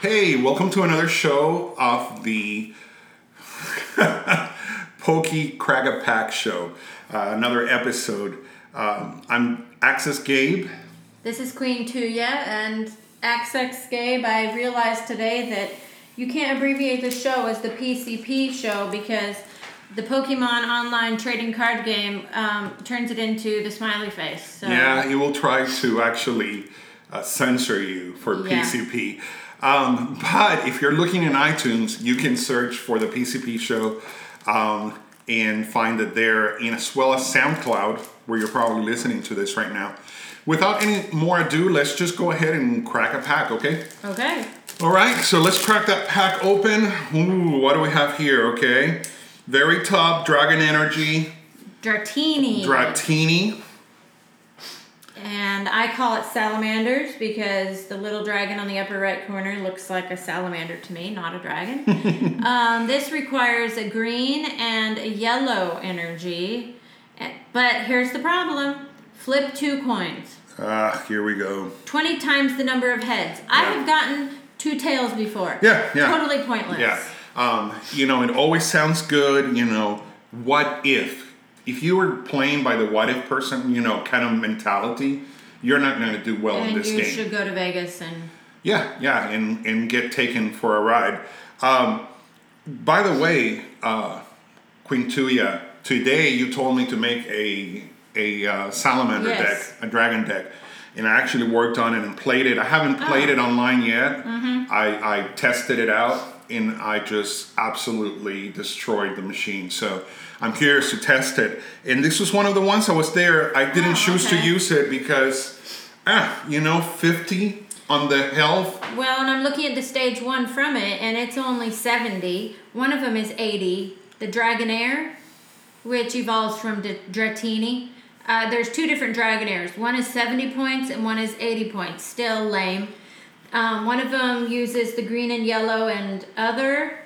Hey, welcome to another show of the Pokey Crack Pack Show. Uh, another episode. Um, I'm Access Gabe. This is Queen Tuya and Access Gabe. I realized today that you can't abbreviate the show as the PCP show because the Pokemon online trading card game um, turns it into the smiley face. So. Yeah, he will try to actually uh, censor you for Yeah. PCP. Um, but if you're looking in iTunes, you can search for the PCP show um, and find it there, and as well as SoundCloud, where you're probably listening to this right now. Without any more ado, let's just go ahead and crack a pack, okay? Okay. All right, so let's crack that pack open. Ooh, what do we have here? Okay, very top Dragon Energy, Dratini. Dratini. and I call it salamanders because the little dragon on the upper right corner looks like a salamander to me, not a dragon. um, this requires a green and a yellow energy. But here's the problem flip two coins. Ah, here we go. 20 times the number of heads. I have gotten two tails before. Yeah, yeah. Totally pointless. Yeah, um, you know, it always sounds good. You know, what if? If you were playing by the what if person, you know, kind of mentality, you're not going to do well in this you game. You should go to Vegas and. Yeah, yeah, and and get taken for a ride. Um, by the way, uh, Queen Tuya, today you told me to make a a uh, salamander Yes. deck, a dragon deck, and I actually worked on it and played it. I haven't played Oh. it online yet. Mm-hmm. I I tested it out and I just absolutely destroyed the machine. So. I'm curious to test it, and this was one of the ones I was there. I didn't Oh, choose to use it because, ah, you know, 50 on the health Well, and I'm looking at the stage one from it, and it's only 70. One of them is 80. The Dragonair, which evolves from D- Dratini. Uh, there's two different Dragonairs. One is 70 points, and one is 80 points. Still lame. Um, one of them uses the green and yellow and other,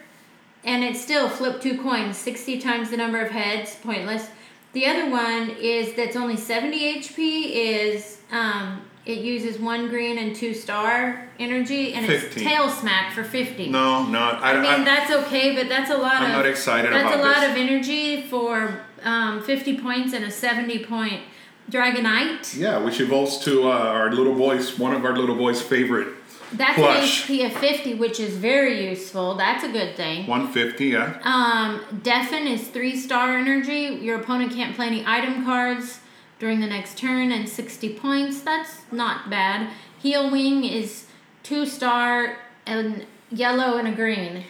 and it's still flip two coins, 60 times the number of heads, pointless. The other one is that's only 70 HP is um, it uses one green and two star energy, and it's tail smack for 50. No, not. I, I mean I, that's okay, but that's a lot I'm of. not excited That's a lot this. of energy for um, 50 points and a 70 point Dragonite. yeah, which evolves to uh, our little boy's one of our little boy's favorite That's Plush. an HP of 50, which is very useful. That's a good thing. 150. Yeah. Um, Deafen is three star energy. Your opponent can't play any item cards during the next turn and 60 points. That's not bad. Heal Wing is two star and yellow and a green.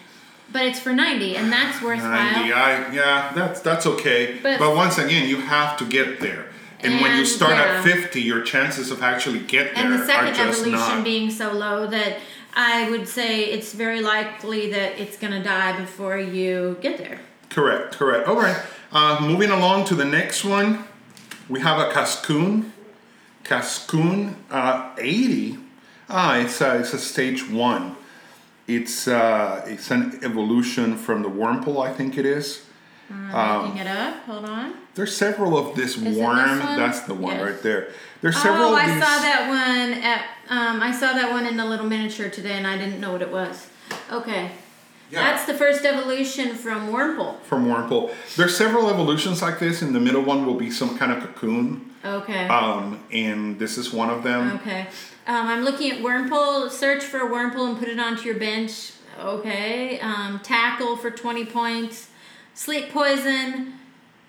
But it's for 90, and that's worthwhile. 90. I, yeah, that's that's okay. But, But- once again, you have to get there. And, when you start yeah. at 50, your chances of actually get there And the are second just evolution not. being so low that I would say it's very likely that it's going to die before you get there. Correct, correct. All right. Uh, moving along to the next one, we have a Cascoon. Cascoon uh, 80. Ah, it's a, it's a stage one. It's uh, it's an evolution from the Wurmple, I think it is. I'm looking it up. Hold on. There's several of this this worm. one? That's the one Yes. right there. There's several Oh, of I saw that one at. Um, I saw that one in the little miniature today, and I didn't know what it was. Okay, Yeah. that's the first evolution from Wurmple. from Wurmple. There's several evolutions like this. and the middle one will be some kind of cocoon, Okay. um, and this is one of them. Okay. Um, I'm looking at Wurmple. Search for Wurmple and put it onto your bench. Okay. Um, tackle for 20 points. Sleep poison.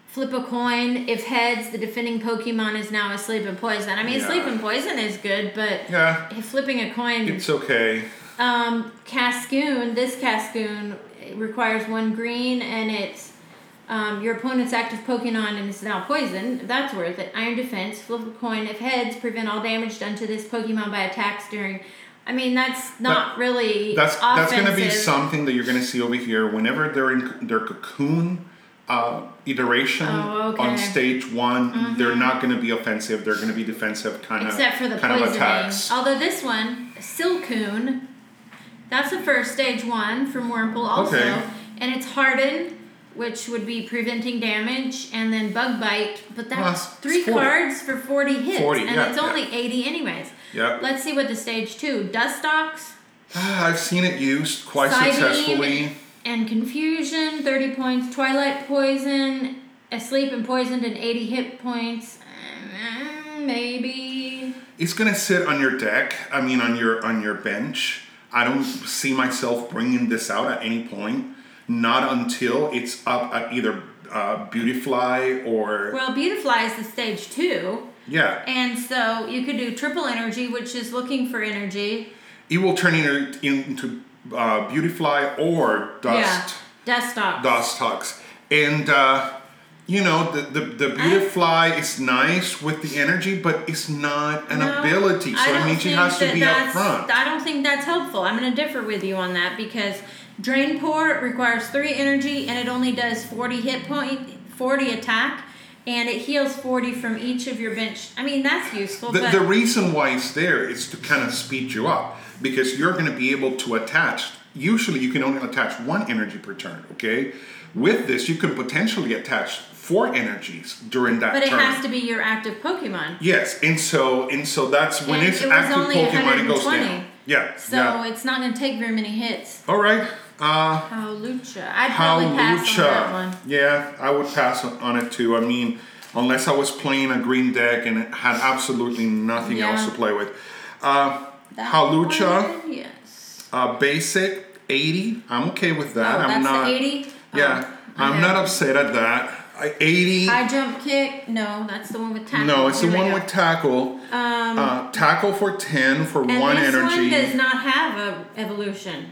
Flip a coin. If heads, the defending Pokemon is now a sleep and poison. I mean, Yeah. sleep and poison is good, but Yeah, flipping a coin. it's okay. Um, Cascoon, this Cascoon requires one green and it's um, your opponent's active Pokemon and it's now poisoned. That's worth it. Iron Defense, flip a coin. If heads, prevent all damage done to this Pokemon by attacks during. I mean, that's not really. That's that's going to be something that you're going to see over here whenever they're in their cocoon uh, iteration Oh, okay. on stage one. They're not going to be offensive. They're going to be defensive kind of Except for the kind of attacks. Although this one, Silcoon, that's the first stage one from Wurmple also. Okay. And it's hardened which would be preventing damage, and then Bug Bite. But that's Well, three 40. cards for 40 hits, 40, and yeah, it's yeah. only 80 anyways. Yeah. Let's see what the stage two dust Ah, I've seen it used quite Psybeam, successfully. and Confusion, 30 points. Twilight Poison, Asleep and Poisoned, and 80 hit points. Mm, Maybe. It's gonna sit on your deck. I mean, on your on your bench. I don't see myself bringing this out at any point. Not until it's up at either uh, Beautifly or Well, Beautifly is the stage two. Yeah. And so you could do triple energy, which is looking for energy. It will turn into into uh, Beautifly or Dust Yeah. Dustox. Dust Hux. And uh, you know the the, the Beautifly is nice with the energy, but it's not an No, ability. So I means it think has to be up front. I don't think that's helpful. I'm going to differ with you on that because Drain Pour requires three energy and it only does 40 hit point, 40 attack, and it heals 40 from each of your bench. I mean, that's useful, The, but the reason why it's there is to kind of speed you up because you're going to be able to attach. Usually, you can only attach one energy per turn. Okay, with this, you can potentially attach four energies during that but it turn. has to be your active Pokemon. yes, and so and so that's when And it's it active Pokemon. It goes down. Yeah. So yeah. it's not going to take very many hits. All right. Uh, Hawlucha. I'd probably pass on that one. Yeah, I would pass on it too. I mean, unless I was playing a green deck and it had absolutely nothing Yeah. else to play with. Uh, That Hawlucha. one, Yes. Uh, basic 80. I'm okay with that. oh, I'm that's not. the 80? Yeah, I'm okay. not upset at that. 80. High jump kick? No, that's the one with tackle. no, it's the Here one with tackle. Um, Uh, tackle for 10 for and one this energy. one does not have a evolution.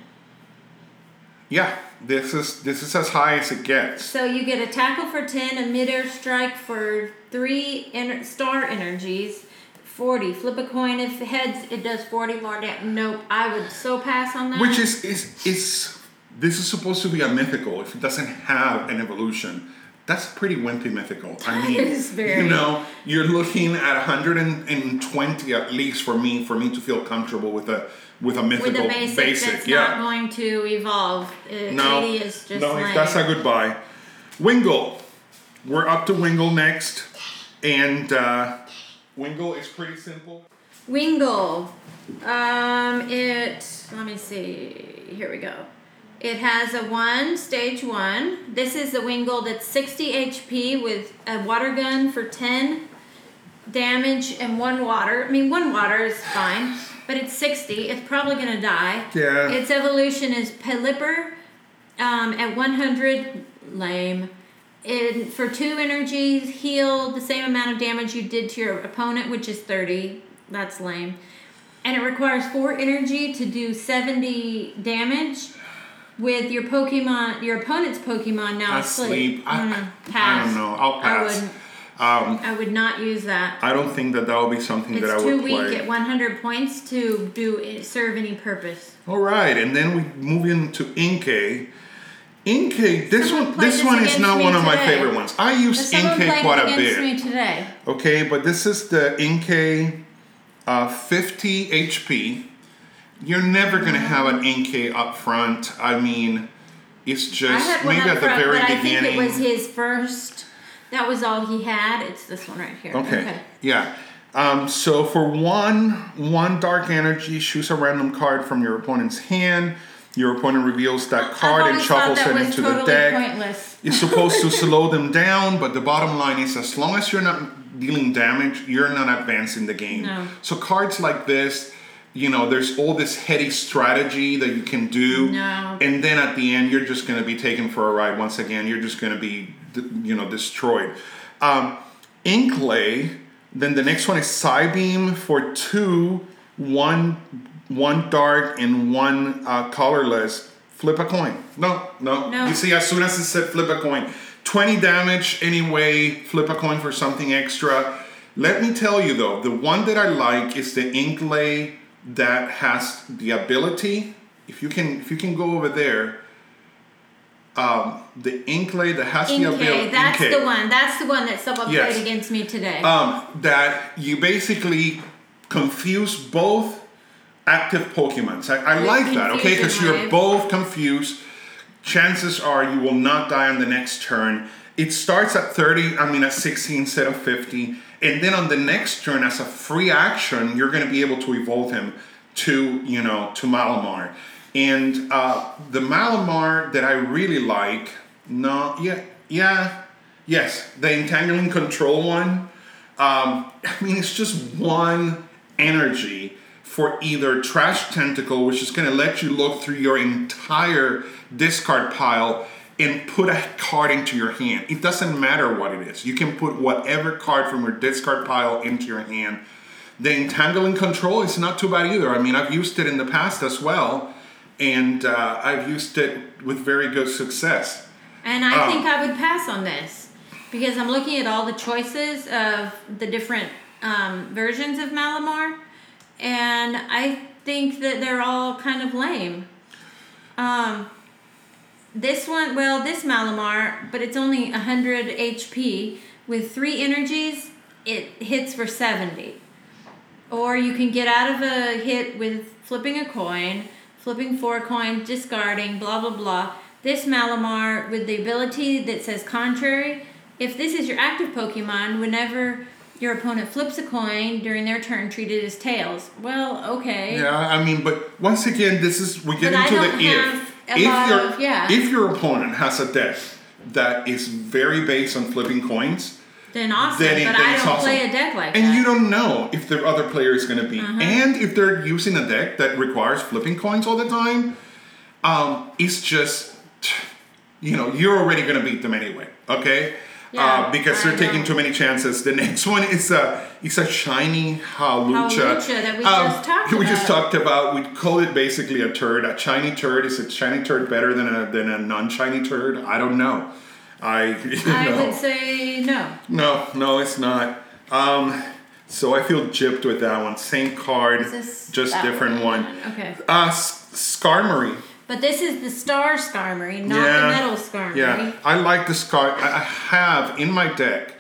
Yeah, this is this is as high as it gets. So you get a tackle for 10, a midair strike for 3 ener- star energies, 40. Flip a coin if heads, it does 40 more damage. Nope, I would so pass on that. Which is is is this is supposed to be a mythical. If it doesn't have an evolution, that's pretty wimpy mythical. I mean, is very- you know, you're looking at 120 at least for me for me to feel comfortable with a with a with mythical a basic, that's yeah. not going to evolve. Uh, No, is just no, lame. that's a goodbye. Wingull, we're up to Wingull next, and uh, Wingull is pretty simple. Wingull. Um, it. Let me see. Here we go. It has a one, stage one. This is the Wingull that's 60 HP with a water gun for 10 damage and one water. I mean, one water is fine, but it's 60. It's probably gonna die. Yeah. Its evolution is Pelipper um, at 100. Lame. In, for two energies, heal the same amount of damage you did to your opponent, which is 30. That's lame. And it requires four energy to do 70 damage with your Pokemon, your opponent's Pokemon now asleep. Asleep. I, Mm, I pass. don't know. I'll I pass. wouldn't. Um, I would not use that. I don't think that that would be something that I would play. It's would too weak at 100 points to do serve any purpose. All right, and then we move into Inkay. Inkay, this Someone one, this this one is not one of my favorite ones. I use Inkay quite it a bit. me today. Okay, but this is the Inkay uh, 50 HP. You're never gonna have an Inkay up front. I mean, it's just maybe at the front, very but I beginning. think it was his first. That was all he had. It's this one right here. Okay. Yeah. Um, so for one one dark energy, choose a random card from your opponent's hand. Your opponent reveals that card and shuffles it into totally the deck. pointless. It's supposed to slow them down, but the bottom line is as long as you're not dealing damage, you're not advancing the game. No. So cards like this, you know, there's all this heady strategy that you can do. No. And then at the end, you're just going to be taken for a ride once again. You're just going to be, you know, destroyed. Um, Inkay, then the next one is Psybeam for two, one, one dark and one uh, colorless. Flip a coin. No, no, No. You see, as soon as it said flip a coin, 20 damage anyway, flip a coin for something extra. Let me tell you though, the one that I like is the Inkay that has the ability. If you can, if you can go over there, um, the Inkay that has the ability. Inkay, that's Inkay, the one. That's the one that someone Yes. played against me today. um, that you basically confuse both active Pokemon. I, I like that, okay? Because you're both confused. chances are you will not die on the next turn. It starts at 30, I mean at 60 instead of 50. And then on the next turn, as a free action, you're going to be able to evolve him to, you know, to Malamar. And uh, the Malamar that I really like, no, yeah, yeah, yes, the Entangling Control one. Um, I mean, it's just one energy for either Trash Tentacle, which is going to let you look through your entire discard pile and put a card into your hand. It doesn't matter what it is. You can put whatever card from your discard pile into your hand. The Entangling Control is not too bad either. I mean, I've used it in the past as well, and uh, I've used it with very good success. And I Um, think I would pass on this because I'm looking at all the choices of the different um, versions of Malamar, and I think that they're all kind of lame. Um, this one, well, this Malamar, but it's only 100 HP with three energies. It hits for 70. Or you can get out of a hit with flipping a coin, flipping four coins, discarding, blah blah blah. This Malamar with the ability that says contrary, if this is your active Pokemon, whenever your opponent flips a coin during their turn, treat it as tails. Well, okay. Yeah, I mean, but once again, this is we get into the if. A If your of- yeah. if your opponent has a deck that is very based on flipping coins, Then awesome, Then but then I it's don't awesome. play a deck like and that. you don't know if the other player is going to be, Uh-huh. and if they're using a deck that requires flipping coins all the time, um, it's just, you know, you're already going to beat them anyway. Okay. Yeah, uh, because I they're taking too many chances. The next one is a is a shiny Hawlucha. Hawlucha that we Um, just talked We just about. talked about. We call it basically a turd. A shiny turd. Is a shiny turd better than a than a non shiny turd? I don't know. I I know. would say no. No, no, it's not. Um, so I feel gypped with that one. Same card, just different one. Okay. Uh, Skarmory. But this is the star Skarmory, not yeah, the metal Skarmory. Yeah, I like the Scar. I have in my deck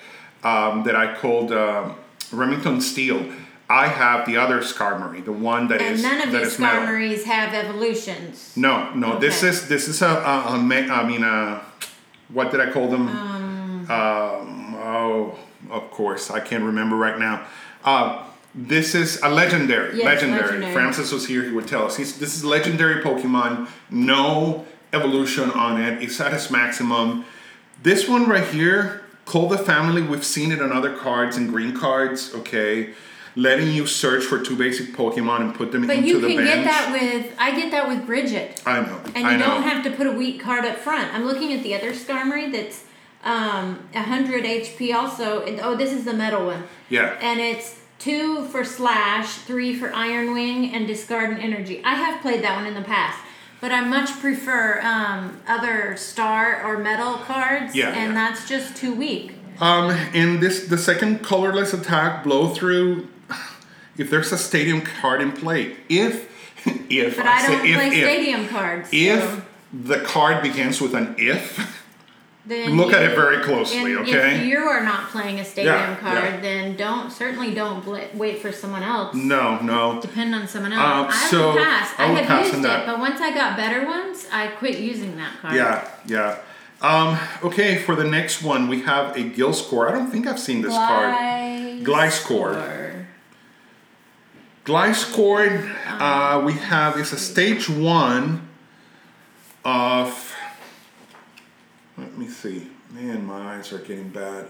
um, that I called um Remington Steel. I have the other Skarmory, the one that is And none of that these is. Skarmories have evolutions. No, no. This is this is a, a, a ma- I mean, uh, what did I call them? Um, oh, of course, I can't remember right now. Uh, this is a legendary. Yes, legendary. legendary. Francis was here. He would tell us. He's, this is legendary Pokemon. No evolution on it. It's at its maximum. This one right here, call the family. We've seen it on other cards and green cards. Okay, letting you search for two basic Pokemon and put them But into you the can bench. get that with I get that with Brigette. I know. And I you know. don't have to put a weak card up front. I'm looking at the other Skarmory that's um, 100 HP also. And, oh, this is the metal one. Yeah. And it's two for slash, three for Iron Wing, and discard an energy. I have played that one in the past, but I much prefer um, other star or metal cards, Yeah, and yeah. that's just too weak. Um, in this, the second colorless attack, blow through. If there's a stadium card in play, if if But I say don't if, play if, stadium cards. if so the card begins with an if, then look at it very closely, okay? If you are not playing a stadium Yeah, card, yeah. then don't certainly don't bl- wait for someone else. no, no. Depend on someone else. Um, I so, would pass. I I, have pass used it, that. but once I got better ones, I quit using that card. Yeah, yeah. Um, okay, for the next one, we have a Gliscor. I don't think I've seen this card. Gliscor. Gliscord, uh, we have is a stage one of. Let me see. Man, my eyes are getting bad.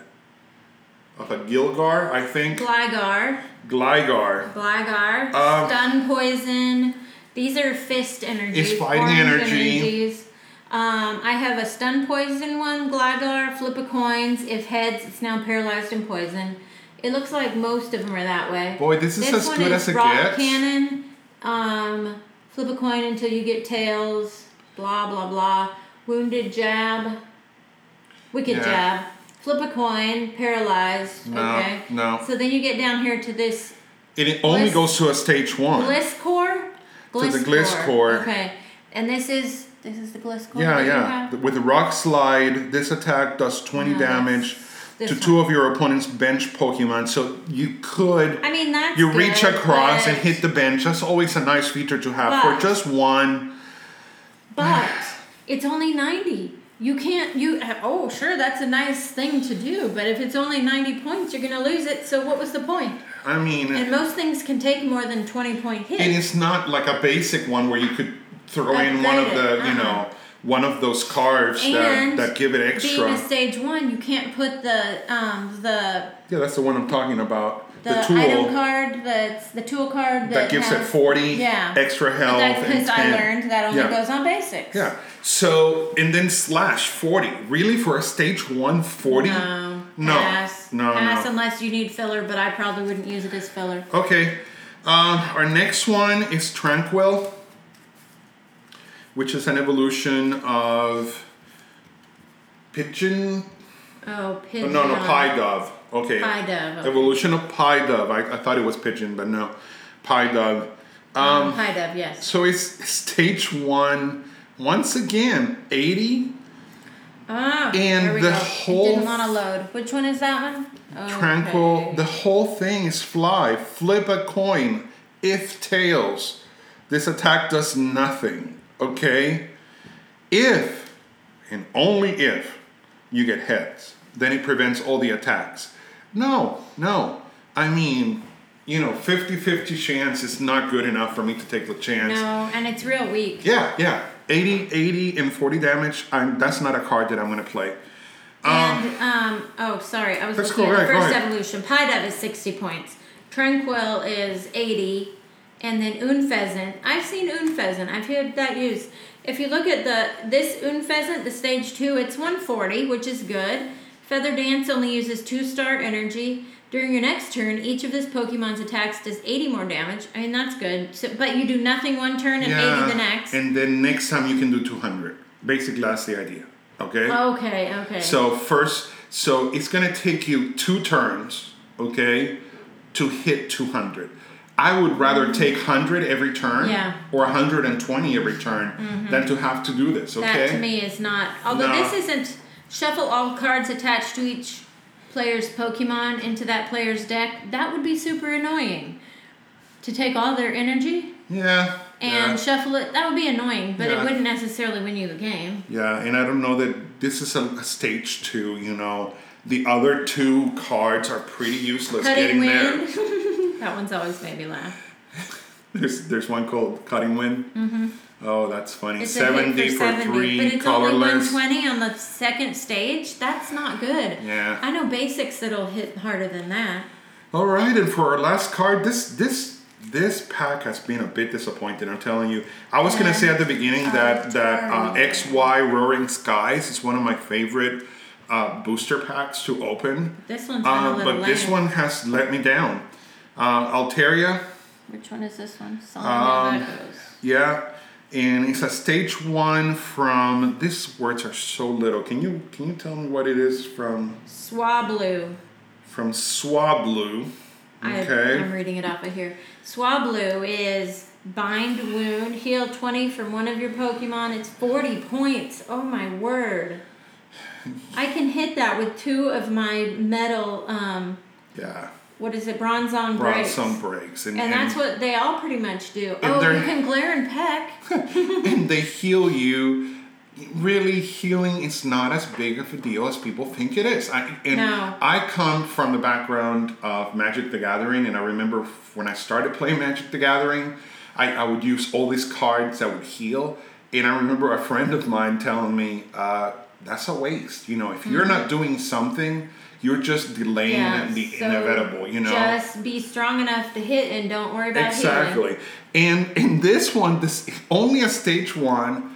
Of a Gilgar, I think. Gligar, Gligar. Gligar, Um, stun poison. These are fist energies. It's fighting energy. energies. Um, I have a stun poison one, Gligar, flip a coins. If heads, it's now paralyzed and poison. It looks like most of them are that way. Boy, this is as one good is as it rock gets. cannon. Um, flip a coin until you get tails. Blah blah blah. Wounded jab. Wicked Yeah. jab. Flip a coin. Paralyzed. No, okay. no. So then you get down here to this And it only goes to a stage one. Bliss core. To the Gliscor. Okay. And this is this is the Bliss core. Yeah, yeah. With rock slide, this attack does 20 No, damage to one. two of your opponent's bench Pokemon. So you could I mean that's you reach good, across and hit the bench. That's always a nice feature to have But- for just one. But It's only 90. You can't, you, oh, sure, that's a nice thing to do, but if it's only 90 points, you're going to lose it. So what was the point? I mean, And most things can take more than 20 point hits. and it's not like a basic one where you could throw in one of the, it, you know, uh-uh. one of those cards that, And that give it extra. Being a stage one, you can't put the um the yeah, that's the one I'm talking about. the, The, tool item card that's the tool card that, that gives it 40 yeah. extra health and because I learned that only Yeah. goes on basics. Yeah. So and then slash 40. Really for a stage 1 40? No. No. Pass. No, Pass no. unless you need filler, but I probably wouldn't use it as filler. Okay. Um, our next one is Tranquill, which is an evolution of Pigeon. Oh, Oh, pigeon. no, no, Pidove. Okay. Pidove. Okay. Evolution of Pidove. I, I thought it was Pigeon, but no. Pidove. Um, Pidove, yes. so it's stage one. Once again, 80 Ah, And the go. whole- didn't want to load. Which one is that one? Tranquill. The whole thing is fly. Flip a coin. If tails. This attack does nothing. Okay? If, and only if, you get heads, then it prevents all the attacks. No, no. I mean, you know, 50 50 chance is not good enough for me to take the chance. No, and it's real weak. Yeah, yeah. 80, 80, and 40 damage. I'm, that's not a card that I'm going to play. And um oh sorry, I was looking go at right, the first evolution. Pidove is sixty points. Tranquill is eighty, and then Unfezant. I've seen Unfezant. I've heard that used. If you look at the this Unfezant, the stage two, it's one forty, which is good. Feather Dance only uses two star energy. During your next turn, each of this Pokemon's attacks does 80 more damage. I mean, that's good. So, but you do nothing one turn and 80 the next. And then next time you can do 200. Basically, that's the idea. Okay? okay, okay. So, first, so it's going to take you two turns, okay, to hit 200. I would rather take 100 every turn Mm-hmm. Yeah. Mm-hmm. or 120 every turn than to have to do this, okay? That to me is not. Although No. this isn't shuffle all cards attached to each player's Pokemon into that player's deck. That would be super annoying. To take all their energy Yeah. and yeah. shuffle it, that would be annoying, but Yeah. it wouldn't necessarily win you the game. Yeah, and I don't know that this is a, stage two, you know. The other two cards are pretty useless Cutting getting there. wind. that one's always made me laugh. There's there's one called Cutting Wind. Mm-hmm. Oh, that's funny. It's a hit 70 for for, 70, three but it's only 120 on the second stage. That's not good. Yeah. I know basics that'll hit harder than that. All right, and for our last card, this this this pack has been a bit disappointing. I'm telling you. I was gonna say at the beginning that that uh, XY Roaring Skies is one of my favorite uh, booster packs to open. This one's Uh, but this one has let me down. Uh, Altaria, Which one is this one? Song Um, yeah, and it's a stage one from. These words are so little. Can you can you tell me what it is from Swablu. from Swablu? I, Okay. I'm reading it off of here. Swablu is bind wound, heal 20 from one of your Pokemon. It's 40 points. Oh my word. I can hit that with two of my metal, um, yeah, what is it, Bronze Bronzong breaks. Bronzong breaks, and, And that's what they all pretty much do. And oh, you can glare and peck. and they heal you. Really, healing is not as big of a deal as people think it is. I, and No. I come from the background of Magic the Gathering, and I remember when I started playing Magic the Gathering, I, I would use all these cards that would heal. And I remember a friend of mine telling me, uh, that's a waste. You know, if you're not doing something, you're just delaying. Yeah, the so inevitable, you know? Just be strong enough to hit and don't worry about healing. Exactly. And in this one, this only a stage one,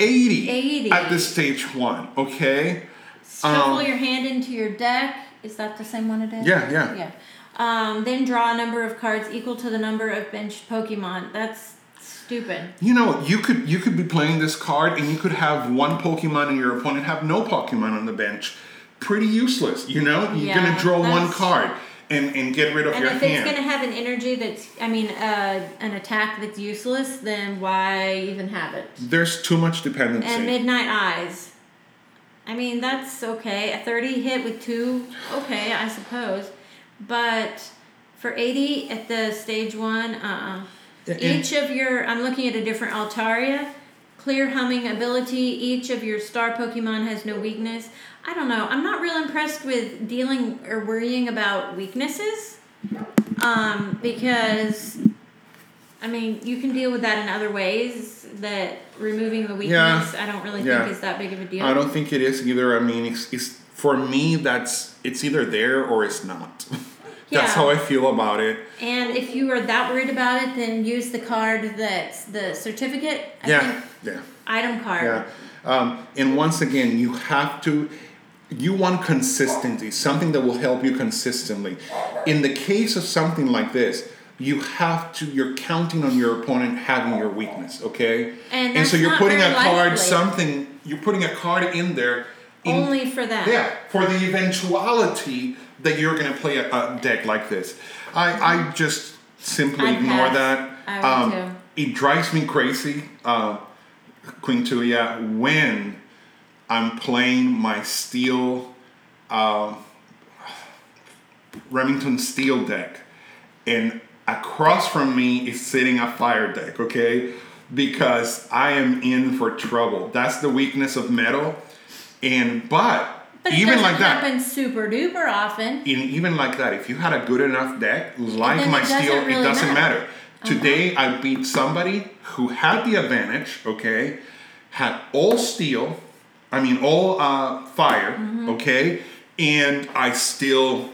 80, 80. at the stage one, okay? Shuffle Um, your hand into your deck. Is that the same one it is? Yeah, yeah. Yeah. Um, then draw a number of cards equal to the number of benched Pokemon. That's stupid. You know, you could you could be playing this card and you could have one Pokemon and your opponent have no Pokemon on the bench. Pretty useless, you know? You're Yeah, gonna draw one card and, and get rid of And your if it's gonna have an energy that's, I mean, uh, an attack that's useless, then why even have it? There's too much dependency. And Midnight Eyes. I mean, that's okay. A 30 hit with two, okay, I suppose. But for 80 at the stage one, uh uh And- Each of your, I'm looking at a different Altaria. clear humming ability. Each of your star Pokemon has no weakness. I don't know. I'm not real impressed with dealing or worrying about weaknesses. Um, because I mean, you can deal with that in other ways. That removing the weakness, I don't really Yeah. think is that big of a deal. I don't think it is either. I mean, it's, it's for me. That's it's either there or it's not. Yeah. that's how I feel about it. And if you are that worried about it, then use the card that's the certificate. I yeah, think yeah, item card. yeah. Um, and once again, you have to. You want consistency, something that will help you consistently. In the case of something like this, you have to. You're counting on your opponent having your weakness, okay? And so you're putting a card, likely. something. You're putting a card in there. In, Only for that. Yeah, for the eventuality that you're going to play a, a deck like this. I, I just simply I'd ignore pass. that. I would Um, it drives me crazy, uh, Queen Tuya, when I'm playing my steel, um, Remington steel deck, and across from me is sitting a fire deck, okay? Because I am in for trouble. That's the weakness of metal. And but, But it even like that, happen super duper often. in, even like that, if you had a good enough deck, like my steel, really it doesn't matter. matter. Today, I beat somebody who had the advantage, okay, had all steel, I mean, all uh, fire, Mm-hmm. okay, and I still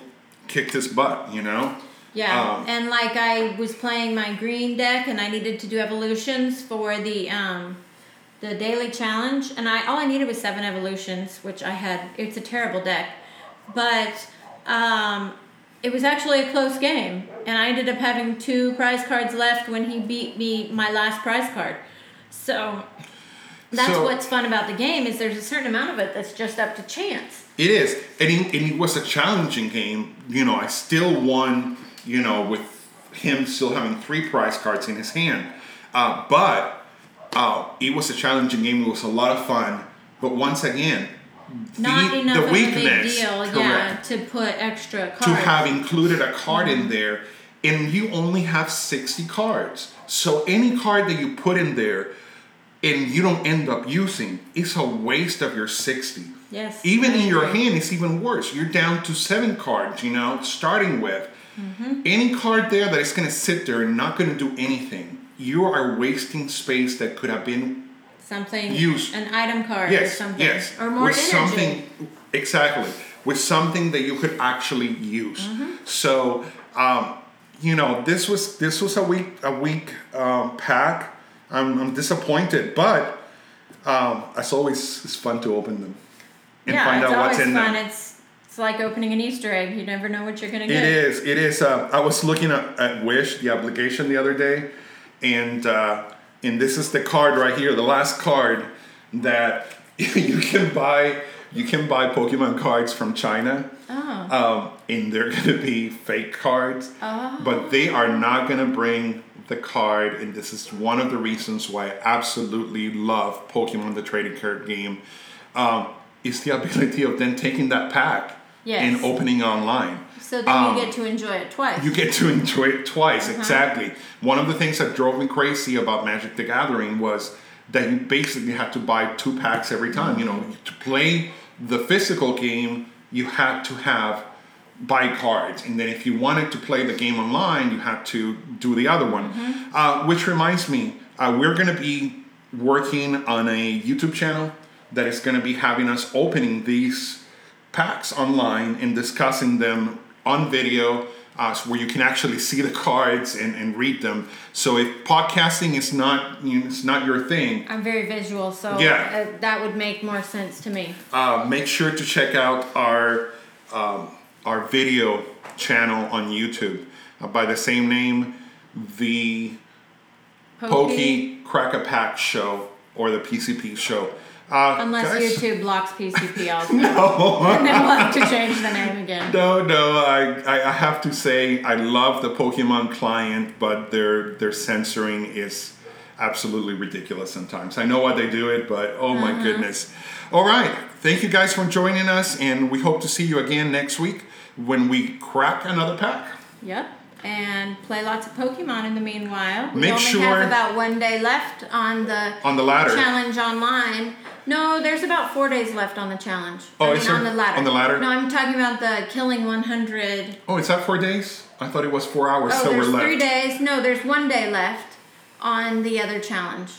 kicked his butt, you know? Yeah, Um, and like I was playing my green deck, and I needed to do evolutions for the um, the daily challenge, and I all I needed was seven evolutions, which I had. It's a terrible deck, but um, it was actually a close game, and I ended up having two prize cards left when he beat me my last prize card. So that's So- what's fun about the game is there's a certain amount of it that's just up to chance. It is, and it, and it was a challenging game. You know, I still won. You know, with him still having three prize cards in his hand, uh, but uh, it was a challenging game. It was a lot of fun. But once again, Not the, enough the of weakness, a big deal, correct, yeah, to put extra cards. to have included a card in there, and you only have sixty cards. So any card that you put in there, and you don't end up using, it's a waste of your sixty. Yes. Even in your hand, it's even worse. You're down to seven cards, you know, starting with. Mm-hmm. Any card there that is going to sit there and not going to do anything, you are wasting space that could have been, something Use. an item card or yes, something yes, or more with energy. something, exactly, with something that you could actually use. Mm-hmm. So, um, you know, this was this was a weak a weak um, pack. I'm, I'm disappointed, but um, as always, it's fun to open them and yeah, find out what's in fun. them. It's it's like opening an Easter egg. You never know what you're gonna get. It is. It is. Uh, I was looking at, at Wish, the application, the other day, and uh, and this is the card right here, the last card that you can buy. You can buy Pokemon cards from China, Oh. um, and they're gonna be fake cards, Oh. but they are not gonna bring the card. And this is one of the reasons why I absolutely love Pokemon the trading card game. Um, is the ability of then taking that pack Yes. and opening online. So then Um, you get to enjoy it twice. You get to enjoy it twice, Uh-huh. exactly. One of the things that drove me crazy about Magic the Gathering was that you basically had to buy two packs every time. You know, to play the physical game, you had to have buy cards, and then if you wanted to play the game online, you had to do the other one. Mm-hmm. Uh, which reminds me, uh, we're going to be working on a YouTube channel that is going to be having us opening these packs online and discussing them on video uh, so where you can actually see the cards and, and read them. So if podcasting is not you know, it's not your thing, I'm very visual, so Yeah. uh, that would make more sense to me. uh, make sure to check out our um, our video channel on YouTube uh, by the same name, the Pokey Crack a Pack Show or the PCP Show. Uh, Unless guys- YouTube blocks PCP also. No. and then we'll have to change the name again. No, no, I, I, I have to say I love the Pokemon client, but their their censoring is absolutely ridiculous sometimes. I know why they do it, but oh my goodness. All right. Thank you guys for joining us, and we hope to see you again next week when we crack another pack. Yep. and play lots of Pokemon in the meanwhile. We Make only sure- have about one day left on the On the ladder. challenge online. No, there's about four days left on the challenge. Oh, I mean, on the ladder. On the ladder? No, I'm talking about the killing 100. Oh, is that four days? I thought it was four hours. Oh, so we're there's three days. No, there's one day left on the other challenge.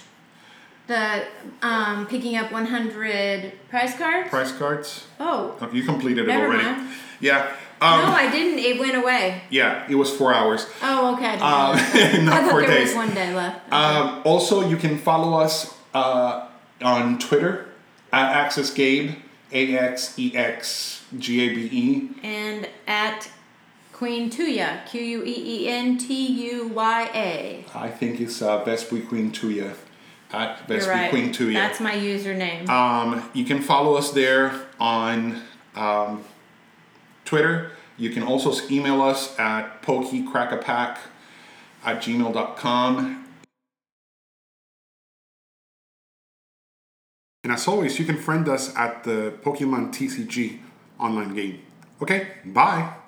The um, picking up 100 prize cards. Price cards. Oh, Oh, You completed it Never already. mind. Yeah. Um, no, I didn't. It went away. yeah, it was four hours. Oh, okay. I Um, not I four there days. was one day left. Um, also, you can follow us uh, on Twitter at Access Gabe, A X E X G A B E. and at Queen Tuya, Q U E E N T U Y A. I think it's uh, Vespi Queen Tuya at Vespi right. Queen Tuya. That's my username. Um, you can follow us there on um, Twitter. You can also email us at pokeycrackapack at gmail.com. And as always, you can friend us at the Pokemon TCG online game. Okay, bye.